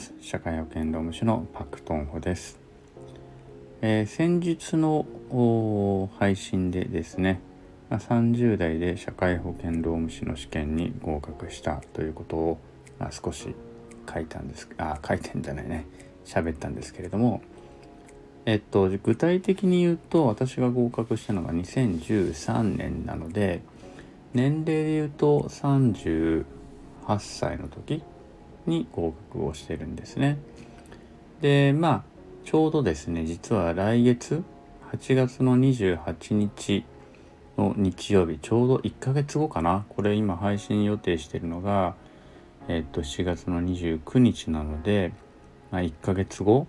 ます。社会保険労務士のパクトンホです、えー、先日の配信でですね30代で社会保険労務士の試験に合格したということを、あ、少し書いたんですあ書いてんじゃないね。喋ったんですけれどもえっと具体的に言うと私が合格したのが2013年なので年齢で言うと38歳の時に合格をしてるんですね。でまあちょうどですね実は来月8月の28日の日曜日ちょうど1ヶ月後かなこれ今配信予定してるのがえっと7月の29日なので、まあ、1ヶ月後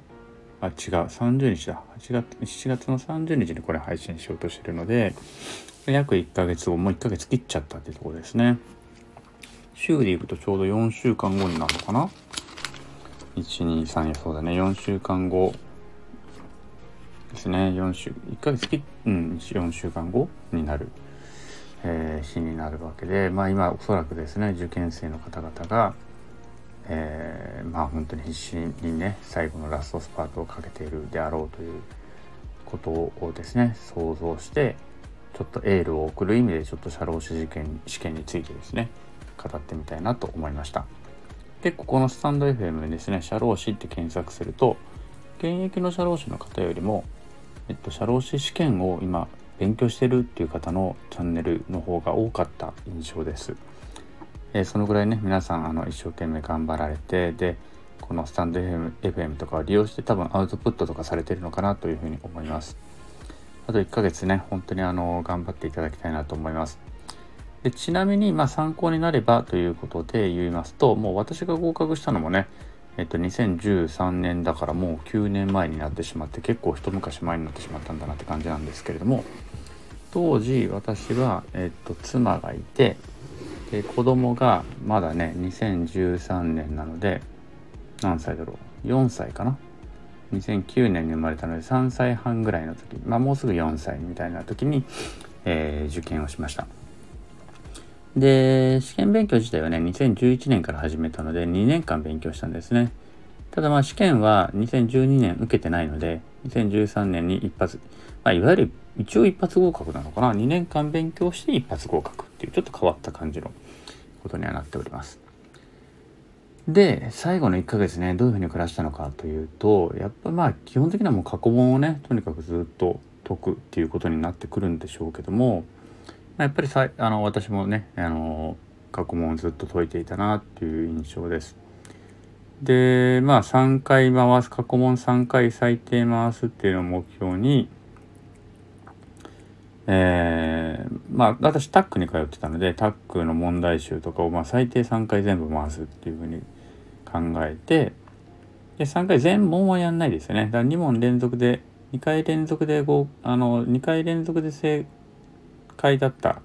あ違う30日だ8月7月の30日にこれ配信しようとしてるので約1ヶ月後もう1ヶ月切っちゃったってとこですね。週でいくとちょうど4週間後になるのかな ?123 そうだね4週間後ですね4週1ヶ月きうん4週間後になる、えー、日になるわけでまあ今おそらくですね受験生の方々がえー、まあ本当に必死にね最後のラストスパートをかけているであろうということをですね想像してちょっとエールを送る意味でちょっと社労士事件試験についてですね語ってみたいなと思いました。で、ここのスタンド FM でですね、社労士って検索すると、現役の社労士の方よりも、えっと、社労士試験を今勉強してるっていう方のチャンネルの方が多かった印象です。えー、そのぐらいね、皆さんあの一生懸命頑張られて、で、このスタンド FM, FM とかを利用して多分アウトプットとかされてるのかなというふうに思います。あと1ヶ月ね、本当にあの頑張っていただきたいなと思います。でちなみに、ま、参考になればということで言いますと、もう私が合格したのもね、えっと、2013年だからもう9年前になってしまって結構一昔前になってしまったんだなって感じなんですけれども当時私は、えっと、妻がいてで子供がまだね2013年なので何歳だろう4歳かな？2009年に生まれたので3歳半ぐらいの時まあもうすぐ4歳みたいな時に、えー、受験をしました。で、試験勉強自体はね、2011年から始めたので、2年間勉強したんですね。ただまあ試験は2012年受けてないので、2013年に一発、まあ、いわゆる一応一発合格なのかな？2年間勉強して一発合格っていうちょっと変わった感じのことにはなっております。で、最後の1ヶ月ね、どういうふうに暮らしたのかというと、やっぱまあ基本的にはもう過去問をね、とにかくずっと解くっていうことになってくるんでしょうけども、やっぱりさあの私もねあの過去問ずっと解いていたなっていう印象です。でまあ3回回す過去問3回最低回すっていうのを目標にえー、まあ私タックに通ってたのでタックの問題集とかをまあ最低3回全部回すっていうふうに考えてで3回全問はやんないですよねだから2問連続で2回連続であの2回連続で正回だった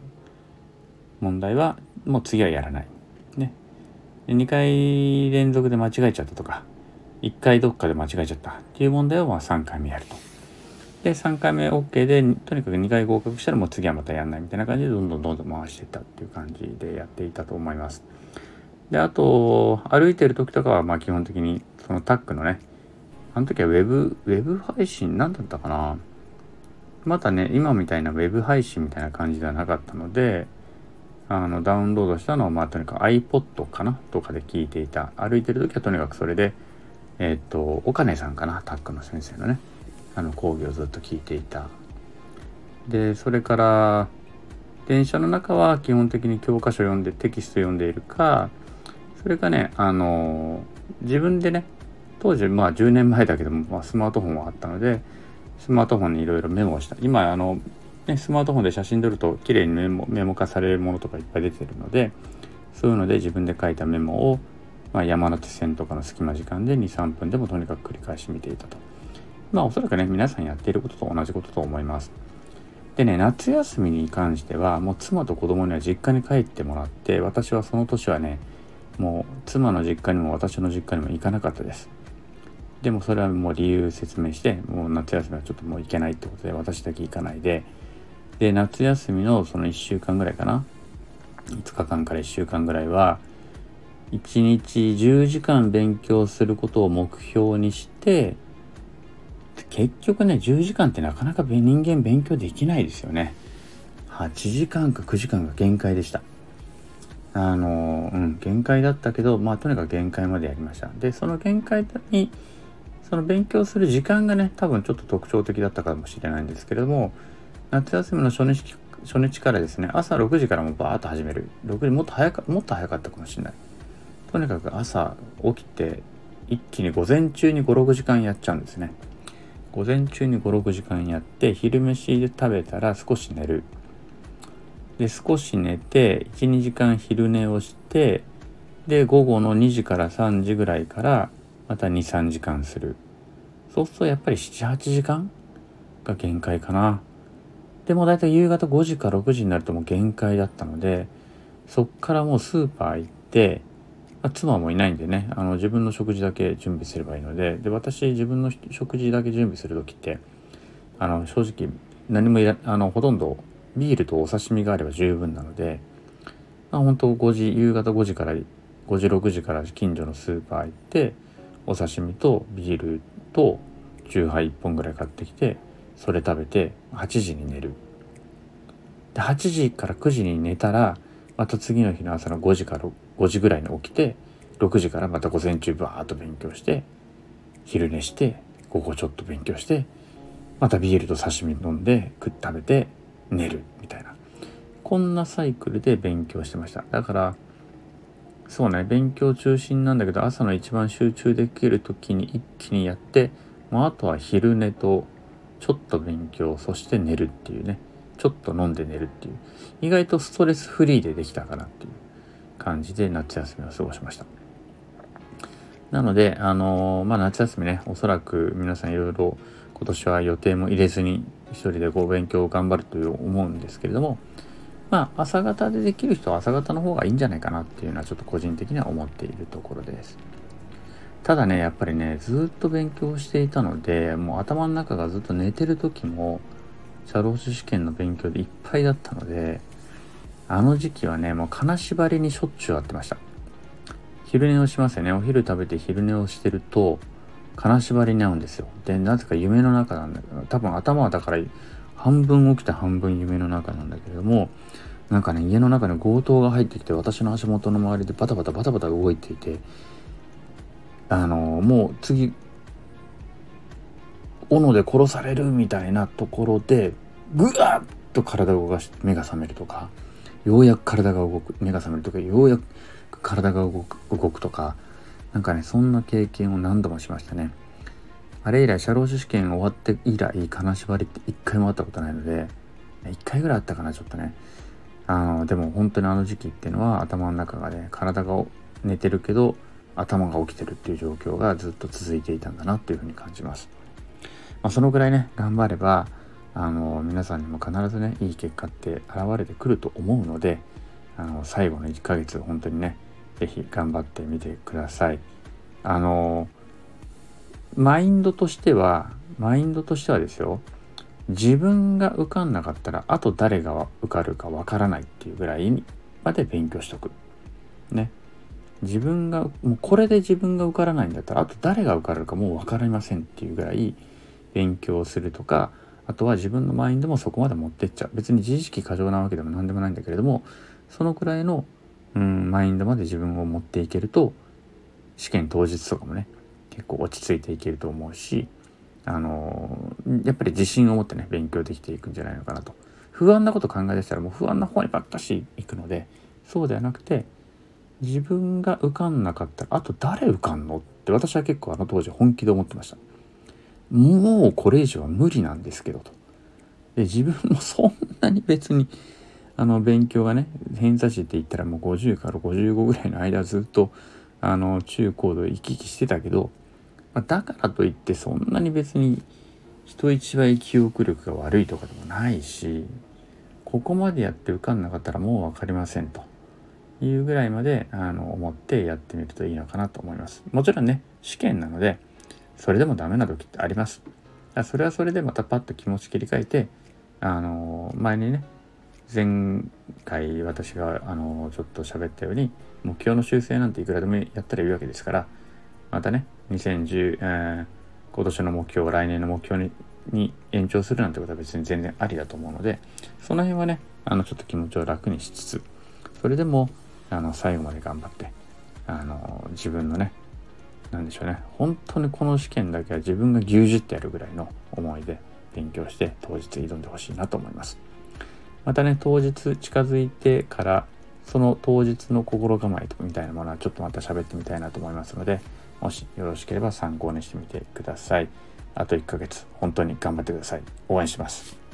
問題はもう次はやらない。ね。2回連続で間違えちゃったとか、1回どっかで間違えちゃったっていう問題をまあ3回目やると。で、3回目 OK で、とにかく2回合格したらもう次はまたやんないみたいな感じでどんどんどんどん回していったっていう感じでやっていたと思います。で、あと、歩いてる時とかはまあ基本的にそのタックのね、あの時はウェブ、ウェブ配信何だったかな？またね今みたいなウェブ配信みたいな感じではなかったのであのダウンロードしたのをまあとにかく iPod かなとかで聞いていた。歩いてる時はとにかくそれでえっ、と岡根さんかなタックの先生のね。あの講義をずっと聞いていた。でそれから電車の中は基本的に教科書読んでテキスト読んでいるかそれかねあの自分でね当時まあ10年前だけども、まあ、スマートフォンはあったのでスマートフォンにいろいろメモをした。今、あの、ね、スマートフォンで写真撮ると綺麗にメモメモ化されるものとかいっぱい出てるので、そういうので自分で書いたメモを、まあ、山手線とかの隙間時間で2、3分でもとにかく繰り返し見ていたと。まあおそらくね、皆さんやっていることと同じことと思います。でね、夏休みに関しては、もう妻と子供には実家に帰ってもらって、私はその年はね、もう妻の実家にも私の実家にも行かなかったです。でもそれはもう理由説明してもう夏休みはちょっともう行けないってことで私だけ行かないで。で夏休みのその1週間ぐらいかな。5日間から1週間ぐらいは1日10時間勉強することを目標にして結局ね10時間ってなかなか人間勉強できないですよね。8時間か9時間が限界でした。あのうん限界だったけどまあとにかく限界までやりました。でその限界にその勉強する時間がね多分ちょっと特徴的だったかもしれないんですけれども夏休みの初日初日からですね朝6時からもバーッと始める。6時もっと早かもっと早かったかもしれない。とにかく朝起きて一気に午前中に56時間やっちゃうんですね。午前中に56時間やって昼飯で食べたら少し寝る。で少し寝て12時間昼寝をしてで午後の2時から3時ぐらいからまた23時間する。そうするとやっぱり78時間が限界かな。でも大体夕方5時か6時になるともう限界だったのでそっからもうスーパー行って、まあ、妻もいないんでねあの自分の食事だけ準備すればいいのでで私自分の食事だけ準備する時ってあの正直何もいらあのほとんどビールとお刺身があれば十分なので、まあ、本当5時夕方5時から5時6時から近所のスーパー行ってお刺身とビールと酎ハイ1本ぐらい買ってきてそれ食べて8時に寝る。で8時から9時に寝たらまた次の日の朝の5時から5時ぐらいに起きて6時からまた午前中バーッと勉強して昼寝して午後ちょっと勉強してまたビールと刺身飲んで食食べて寝るみたいな。こんなサイクルで勉強してました。だからそうね。勉強中心なんだけど朝の一番集中できる時に一気にやってもうあとは昼寝とちょっと勉強そして寝るっていうね。ちょっと飲んで寝るっていう。意外とストレスフリーでできたかなっていう感じで夏休みを過ごしました。なのであのー、まあ夏休みねおそらく皆さんいろいろ今年は予定も入れずに一人でこう勉強を頑張るという思うんですけれどもまあ朝方でできる人は朝方の方がいいんじゃないかなっていうのはちょっと個人的には思っているところです。ただねやっぱりねずっと勉強していたのでもう頭の中がずっと寝てる時も社労士試験の勉強でいっぱいだったのであの時期はねもう金縛りにしょっちゅう会ってました。昼寝をしますよね。お昼食べて昼寝をしてると金縛りに合うんですよ。でなぜか夢の中なんだけど多分頭はだから半分起きて半分夢の中なんだけれどもなんかね家の中に強盗が入ってきて私の足元の周りでバタバタバタバタ動いていてあのもう次斧で殺されるみたいなところでぐわっと体を動かして目が覚めるとかようやく体が動く目が覚めるとかようやく体が動く動くとかなんかねそんな経験を何度もしましたね。あれ以来社労士試験終わって以来金縛りって一回もあったことないので一回ぐらいあったかなちょっとね。あのでも本当にあの時期っていうのは頭の中がね体が寝てるけど頭が起きてるっていう状況がずっと続いていたんだなっていうふうに感じます、まあ、そのぐらいね頑張ればあの皆さんにも必ずねいい結果って現れてくると思うのであの最後の1ヶ月本当にね是非頑張ってみてください。あのマインドとしてはマインドとしてはですよ自分が受かんなかったらあと誰が受かるかわからないっていうぐらいまで勉強しとく。ね。自分がもうこれで自分が受からないんだったらあと誰が受かるかもう分かりませんっていうぐらい勉強するとかあとは自分のマインドもそこまで持ってっちゃう。別に自意識過剰なわけでも何でもないんだけれどもそのくらいの、うん、マインドまで自分を持っていけると試験当日とかもね結構落ち着いていけると思うしあのやっぱり自信を持ってね勉強できていくんじゃないのかなと。不安なこと考え出したらもう不安な方にばっかし行くのでそうではなくて自分が受かんなかったらあと誰受かんのって私は結構あの当時本気で思ってました。もうこれ以上は無理なんですけどと。で自分もそんなに別にあの勉強がね偏差値って言ったらもう50から55ぐらいの間ずっとあの中高度行き来してたけど、まあ、だからといってそんなに別に人一倍記憶力が悪いとかでもないしここまでやって受かんなかったらもう分かりませんというぐらいまであの思ってやってみるといいのかなと思います。もちろんね試験なのでそれでもダメな時ってあります。それはそれでまたパッと気持ち切り替えてあの前にね前回私があのちょっと喋ったように目標の修正なんていくらでもやったらいいわけですからまたね2010、えー、今年の目標を来年の目標にに延長するなんてことは別に全然ありだと思うのでその辺はねあのちょっと気持ちを楽にしつつそれでもあの最後まで頑張ってあの自分のね何でしょうね本当にこの試験だけは自分が牛耳ってやるぐらいの思いで勉強して当日挑んでほしいなと思います。またね当日近づいてからその当日の心構えみたいなものはちょっとまた喋ってみたいなと思いますのでもしよろしければ参考にしてみてください。あと1ヶ月本当に頑張ってください。応援します。